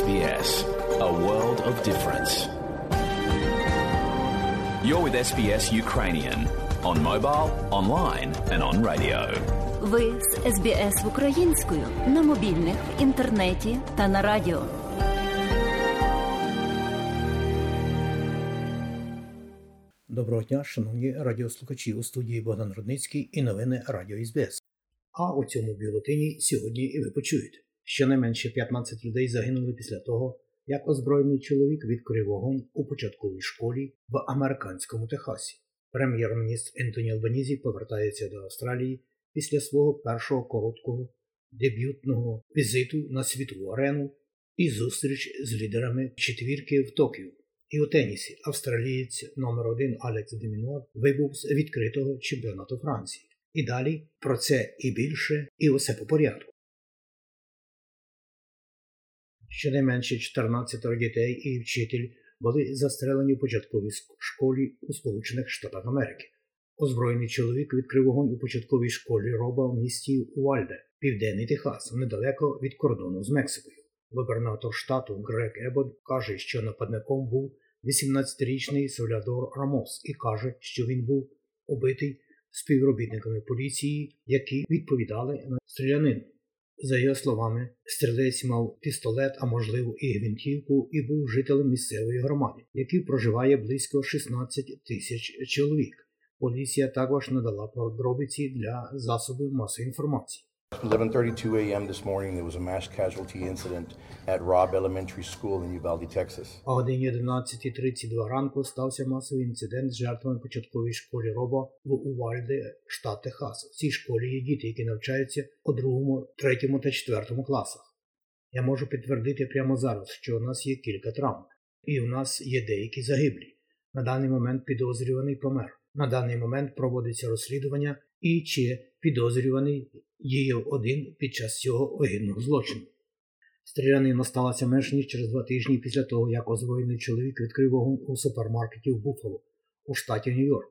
SBS, a world of difference. You're with SBS Ukrainian on mobile, online, and on radio. Ви з СБС українською на мобільних, в інтернеті та на радіо. Доброго дня, шановні радіослухачі у студії Богдан Рудницький і новини Радіо СБС. А у цьому бюлетені сьогодні і ви почуєте. Щонайменше 15 людей загинули після того, як озброєний чоловік відкрив вогонь у початковій школі в американському Техасі. Прем'єр-міністр Ентоні Албанізі повертається до Австралії після свого першого короткого дебютного візиту на світову арену і зустріч з лідерами четвірки в Токіо. І у тенісі австралієць номер 1 Алекс Демінор вибув з відкритого чемпіонату Франції. І далі про це і більше, і усе по порядку. Щонайменше 14 дітей і вчитель були застрелені в початковій школі у Сполучених Штатах Америки. Озброєний чоловік відкрив вогонь у початковій школі роба в місті Уальде, Південний Техас, недалеко від кордону з Мексикою. Губернатор штату Грег Ебот каже, що нападником був 18-річний Солядор Рамос і каже, що він був убитий співробітниками поліції, які відповідали на стрілянину. За його словами, стрілець мав пістолет, а можливо і гвинтівку, і був жителем місцевої громади, який проживає близько 16 тисяч чоловік. Поліція також надала подробиці для засобів масової інформації. 11:32 a.m. this morning, there was a mass casualty incident at Robb Elementary School in Uvalde, Texas. О годині 11.32 ранку стався масовий інцидент з жертвами початкової школі Роба в Увальде, штат Техас. В цій школі є діти, які навчаються у другому, третьому та четвертому класах. Я можу підтвердити прямо зараз, що у нас є кілька травм, і у нас є деякі загиблі. На даний момент підозрюваний помер. На даний момент проводиться розслідування і чи підозрюваний є один під час цього огідного злочину. Стрілянина сталася менш ніж через два тижні після того, як озброєний чоловік відкрив вогонь у супермаркеті в Буффало у штаті Нью-Йорк,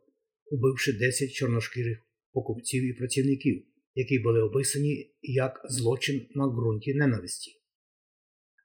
убивши 10 чорношкірих покупців і працівників, які були описані як злочин на ґрунті ненависті.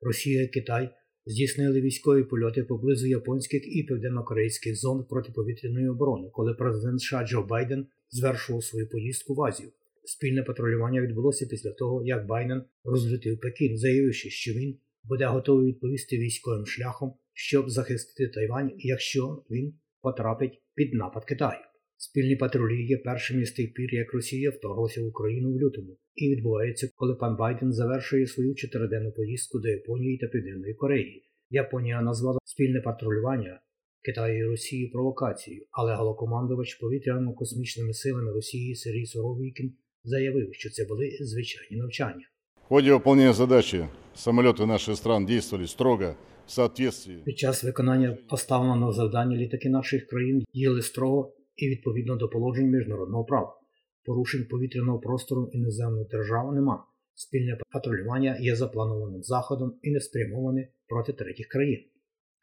Росія і Китай здійснили військові польоти поблизу японських і південно-корейських зон протиповітряної оборони, коли президент США Джо Байден звершував свою поїздку в Азію. Спільне патрулювання відбулося після того, як Байден розлютив Пекін, заявивши, що він буде готовий відповісти військовим шляхом, щоб захистити Тайвань, якщо він потрапить під напад Китаю. Спільні патрулі є першими з тих пір, як Росія вторглася в Україну в лютому, і відбувається, коли пан Байден завершує свою чотириденну поїздку до Японії та Південної Кореї. Японія назвала спільне патрулювання Китаю і Росії провокацією, але голокомандувач повітряно-космічними силами Росії Сергій Соровікін заявив, що це були звичайні навчання. В ходе выполнения задачи самолеты наших стран действовали строго в соответствии Під час виконання поставленого завдання літаки наших країн діяли строго і відповідно до положень міжнародного права. Порушень повітряного простору іноземної держави нема. Спільне патрулювання є запланованим заходом і не спрямоване проти третіх країн.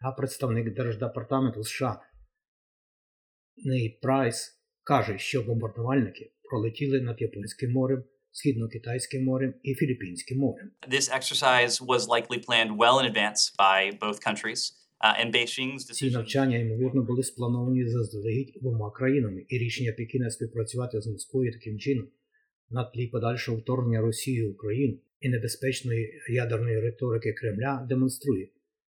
А представник Держдепартаменту США Нейт Прайс каже, що бомбардувальники пролетіли над Японським морем, Східно-Китайським морем і Філіппінським морем. This exercise was likely planned well in advance by both countries, uh, and Beijing's Ці навчання, ймовірно, були сплановані заздалегідь обома країнами, і рішення Пекіна співпрацювати з Москвою таким чином на тлі подальшого вторгнення Росії в Україну і небезпечної ядерної риторики Кремля демонструє,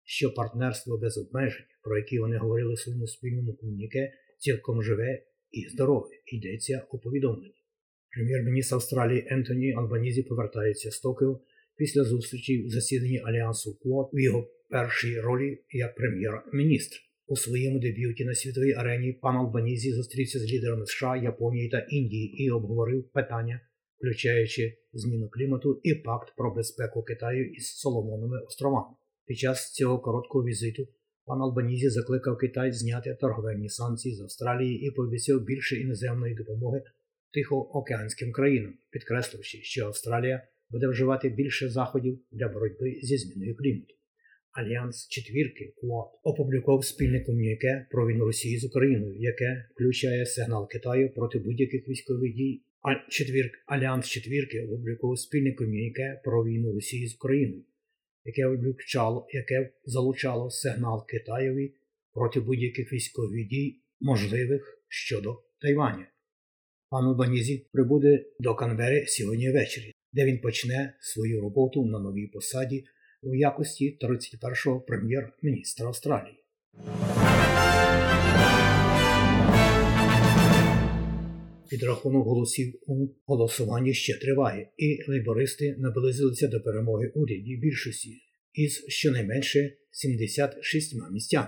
що партнерство без обмежень, про які вони говорили в своєму спільному комуніке, цілком живе і здорове, йдеться у повідомленні. Прем'єр-міністр Австралії Ентоні Албанізі повертається з Токіо після зустрічі в засіданні Альянсу Квот в його першій ролі як прем'єр-міністр. У своєму дебюті на світовій арені пан Албанізі зустрівся з лідерами США, Японії та Індії і обговорив питання, включаючи зміну клімату і пакт про безпеку Китаю із Соломоновими островами. Під час цього короткого візиту пан Албанізі закликав Китай зняти торговельні санкції з Австралії і пообіцяв більше іноземної допомоги Тихоокеанським країнам, підкресливши, що Австралія буде вживати більше заходів для боротьби зі зміною клімату. Альянс четвірки Quad опублікував спільне ком'юніке про війну Росії з Україною, яке включає сигнал Китаю проти будь-яких військових дій. А четвірк Альянс четвірки опублікував спільне ком'юніке про війну Росії з Україною, яке влючало, яке залучало сигнал Китаєві проти будь-яких військових дій, можливих щодо Тайваня. Пан Албанізі прибуде до Канбери сьогодні ввечері, де він почне свою роботу на новій посаді у якості 31-го прем'єр-міністра Австралії. Підрахунок голосів у голосуванні ще триває, і лейбористи наблизилися до перемоги у рідній більшості із щонайменше 76 місцями.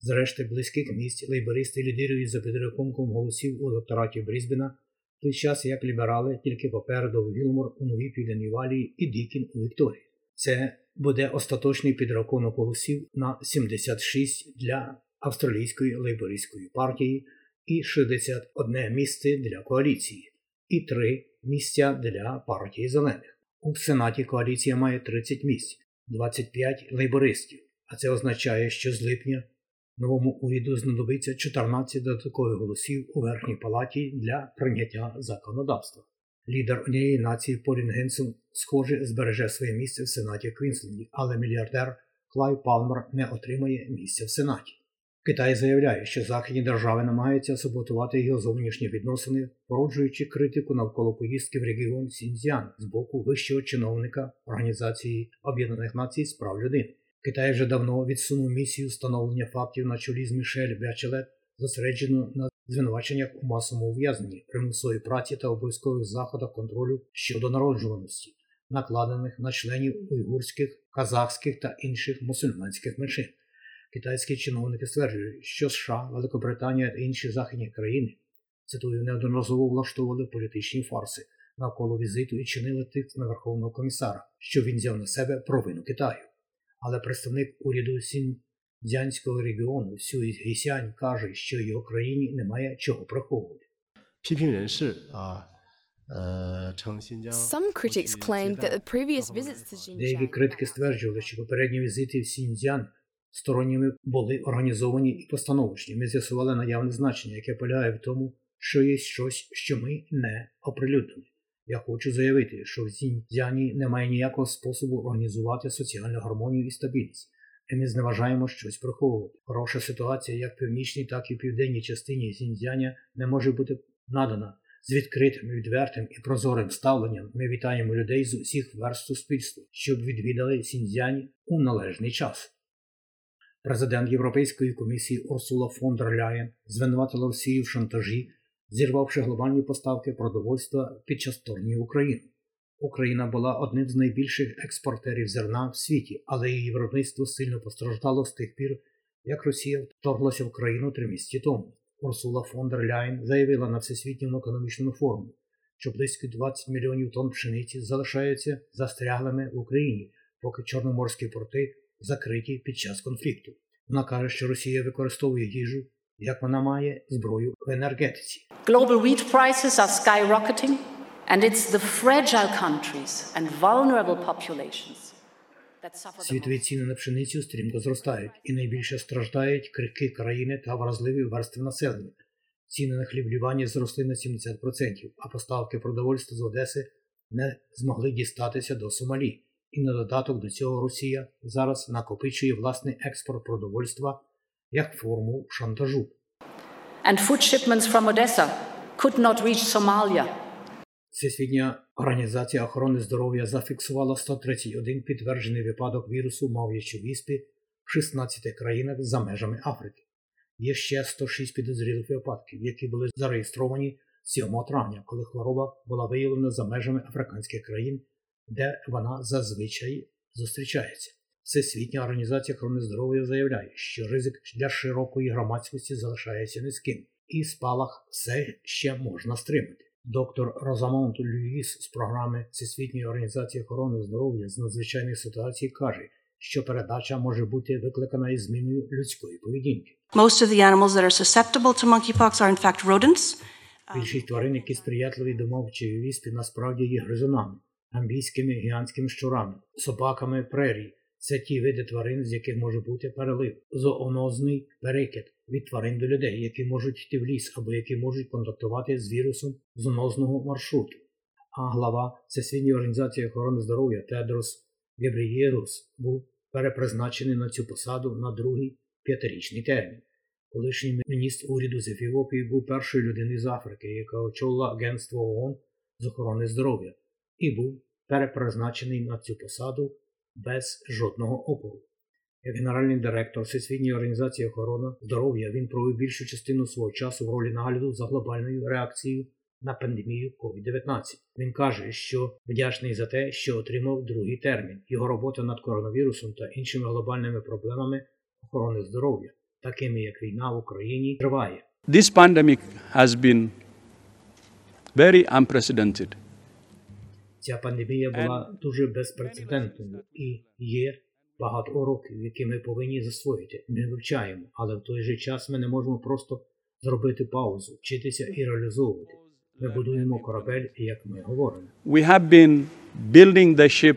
Зрешти близьких місць лейбористи лідирують за підрахунком голосів у електораті Брізбена, в той час як ліберали тільки попереду Вілмор у Новій Південній Валії і Дікін у Вікторії. Це буде остаточний підрахунок голосів на 76 для австралійської лейбористської партії і 61 місце для коаліції, і 3 місця для партії зелених. У Сенаті коаліція має 30 місць, 25 лейбористів, а це означає, що з липня новому уряду знадобиться 14 додаткових голосів у верхній палаті для прийняття законодавства. Лідер однієї нації Полін Генсон, схоже, збереже своє місце в Сенаті Квінсленді, але мільярдер Клайв Палмер не отримає місця в Сенаті. Китай заявляє, що західні держави намагаються саботувати його зовнішні відносини, породжуючи критику навколо поїздки в регіон Сіньцзян з боку вищого чиновника Організації Об'єднаних Націй з прав людини. Китай вже давно відсунув місію встановлення фактів на чолі з Мішель Бячелет, зосереджену на звинуваченнях у масовому ув'язненні, примусовій праці та обов'язкових заходах контролю щодо народжуваності, накладених на членів уйгурських, казахських та інших мусульманських меншин. Китайські чиновники стверджують, що США, Великобританія та інші західні країни цитую неодноразово влаштовували політичні фарси навколо візиту і чинили тиск на Верховного комісара, що він взяв на себе провину Китаю. Але представник уряду Сіньцзянського регіону Сюй Гісянь каже, що його країні немає чого приховувати. Some critics claimed that the previous visits to Xinjiang... Деякі критики стверджували, що попередні візити в Сіньцзян – сторонніми були організовані і постановочні. Ми з'ясували наявне значення, яке полягає в тому, що є щось, що ми не оприлюднили. Я хочу заявити, що в Сіньцзяні немає ніякого способу організувати соціальну гармонію і стабільність. І ми зневажаємо щось приховувати. Хороша ситуація як в північній, так і в південній частині Сіньцзяня не може бути надана з відкритим, відвертим і прозорим ставленням. Ми вітаємо людей з усіх верст суспільства, щоб відвідали Сіньцзянь у належний час. Президент Європейської комісії Урсула фон дер Ляєн звинуватила Росію в шантажі, зірвавши глобальні поставки продовольства під час турнів України. Україна була одним з найбільших експортерів зерна в світі, але її виробництво сильно постраждало з тих пір, як Росія вторглася в країну три місяці тому. Урсула фон дер Ляєн заявила на Всесвітньому економічному форумі, що близько 20 мільйонів тонн пшениці залишаються застряглими в Україні, поки чорноморські порти закриті під час конфлікту. Вона каже, що Росія використовує їжу, як вона має зброю в енергетиці. Global wheat prices are skyrocketing, and it's the fragile countries and vulnerable populations Світові ціни на пшеницю стрімко зростають, і найбільше страждають крихкі країни та вразливі верстви населення. Ціни на хліб Лівані зросли на 70%, а поставки продовольства з Одеси не змогли дістатися до Сомалі. І на додаток до цього Росія зараз накопичує власний експорт продовольства як форму шантажу. And food shipments from Odessa could not reach Somalia. Всесвітня організація охорони здоров'я зафіксувала 131 підтверджений випадок вірусу мав'ячої віспи в 16 країнах за межами Африки. Є ще 106 підозрілих випадків, які були зареєстровані 7 травня, коли хвороба була виявлена за межами африканських країн, де вона зазвичай зустрічається. Всесвітня організація охорони здоров'я заявляє, що ризик для широкої громадськості залишається низьким, і спалах все ще можна стримати. Доктор Розамонт Люїс з програми Всесвітньої організації охорони здоров'я з надзвичайних ситуацій каже, що передача може бути викликана із зміною людської поведінки. Most of the animals that are susceptible to monkeypox are in fact rodents. Більшість тварин, які сприятливі до мовчої віспи, насправді є гризунами, амбійськими гігантськими щурами, собаками прерій. Це ті види тварин, з яких може бути перелив, зоонозний перекид від тварин до людей, які можуть йти в ліс або які можуть контактувати з вірусом зоонозного маршруту. А глава Всесвітньої організації охорони здоров'я Тедрос Гебрієрус був перепризначений на цю посаду на другий п'ятирічний термін. Колишній міністр уряду з Ефіопії був першою людиною з Африки, яка очолила Агентство ООН з охорони здоров'я, і був перепризначений на цю посаду без жодного опору. Як генеральний директор Всесвітньої організації охорони здоров'я він провів більшу частину свого часу в ролі нагляду за глобальною реакцією на пандемію COVID-19. Він каже, що вдячний за те, що отримав другий термін. Його робота над коронавірусом та іншими глобальними проблемами охорони здоров'я, такими як війна в Україні, триває. This pandemic has been very unprecedented. Ця пандемія була дуже безпрецедентною і є багато уроків, які ми повинні засвоїти. Ми вивчаємо, але в той же час ми не можемо просто зробити паузу, вчитися і реалізовувати. Ми будуємо корабель, як ми говоримо. We have been building the ship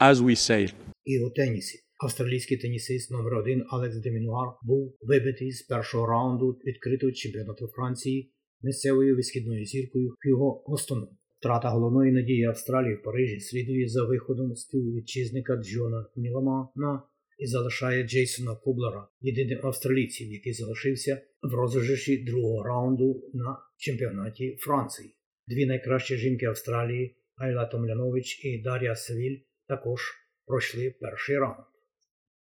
as we sail. І у тенісі. Австралійський тенісист номер один Алекс Демінуар був вибитий з першого раунду відкритого чемпіонату Франції місцевою висхідною зіркою Хюго Гостоном. Втрата головної надії Австралії в Парижі слідує за виходом співвітчизника Джона Міламана і залишає Джейсона Кублера, єдиним австралійцем, який залишився в розіграші другого раунду на чемпіонаті Франції. Дві найкращі жінки Австралії Айла Томлянович і Дар'я Севіль також пройшли перший раунд.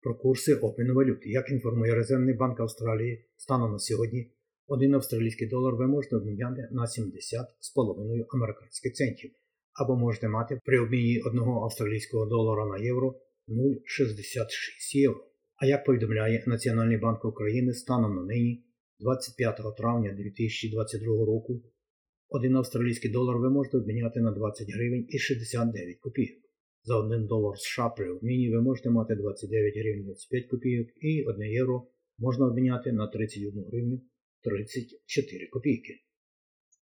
Про курси обміну валют. Як інформує Резервний банк Австралії, станом на сьогодні один австралійський долар ви можете обміняти на 70,5 американських центів, або можете мати при обміні одного австралійського долара на євро 0,66 євро. А як повідомляє Національний банк України станом на нині, 25 травня 2022 року, один австралійський долар ви можете обміняти на 20 гривень і 69 копійок. За 1 долар США при обміні ви можете мати 29 гривень 25 копійок і 1 євро можна обміняти на 31 гривню 34 копійки.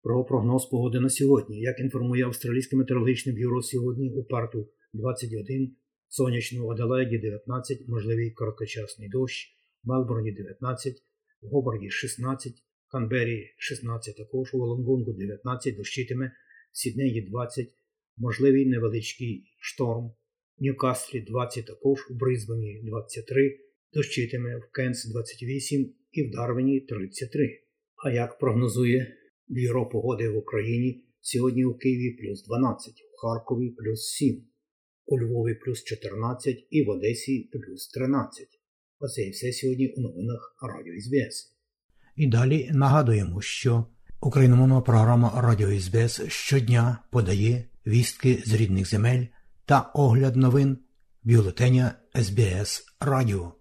Про прогноз погоди на сьогодні. Як інформує Австралійське метеорологічне бюро сьогодні у парту 21, сонячно в Аделаїді 19, можливий короткочасний дощ, Мелбурні 19, в Гобарді 16, Канбері 16 також, у Лонгонгу 19, дощитиме, Сіднеї 20, можливий невеличкий шторм, в Ньюкаслі 20 також, у Брисбені 23, дощитиме в Кенс 28 і в Дарвіні 33. А як прогнозує Бюро погоди в Україні, сьогодні у Києві плюс 12, у Харкові плюс 7, у Львові плюс 14 і в Одесі плюс 13. Оце і все сьогодні у новинах Радіо СБС. І далі нагадуємо, що україномовна програма Радіо СБС щодня подає вістки з рідних земель та огляд новин бюлетеня СБС Радіо.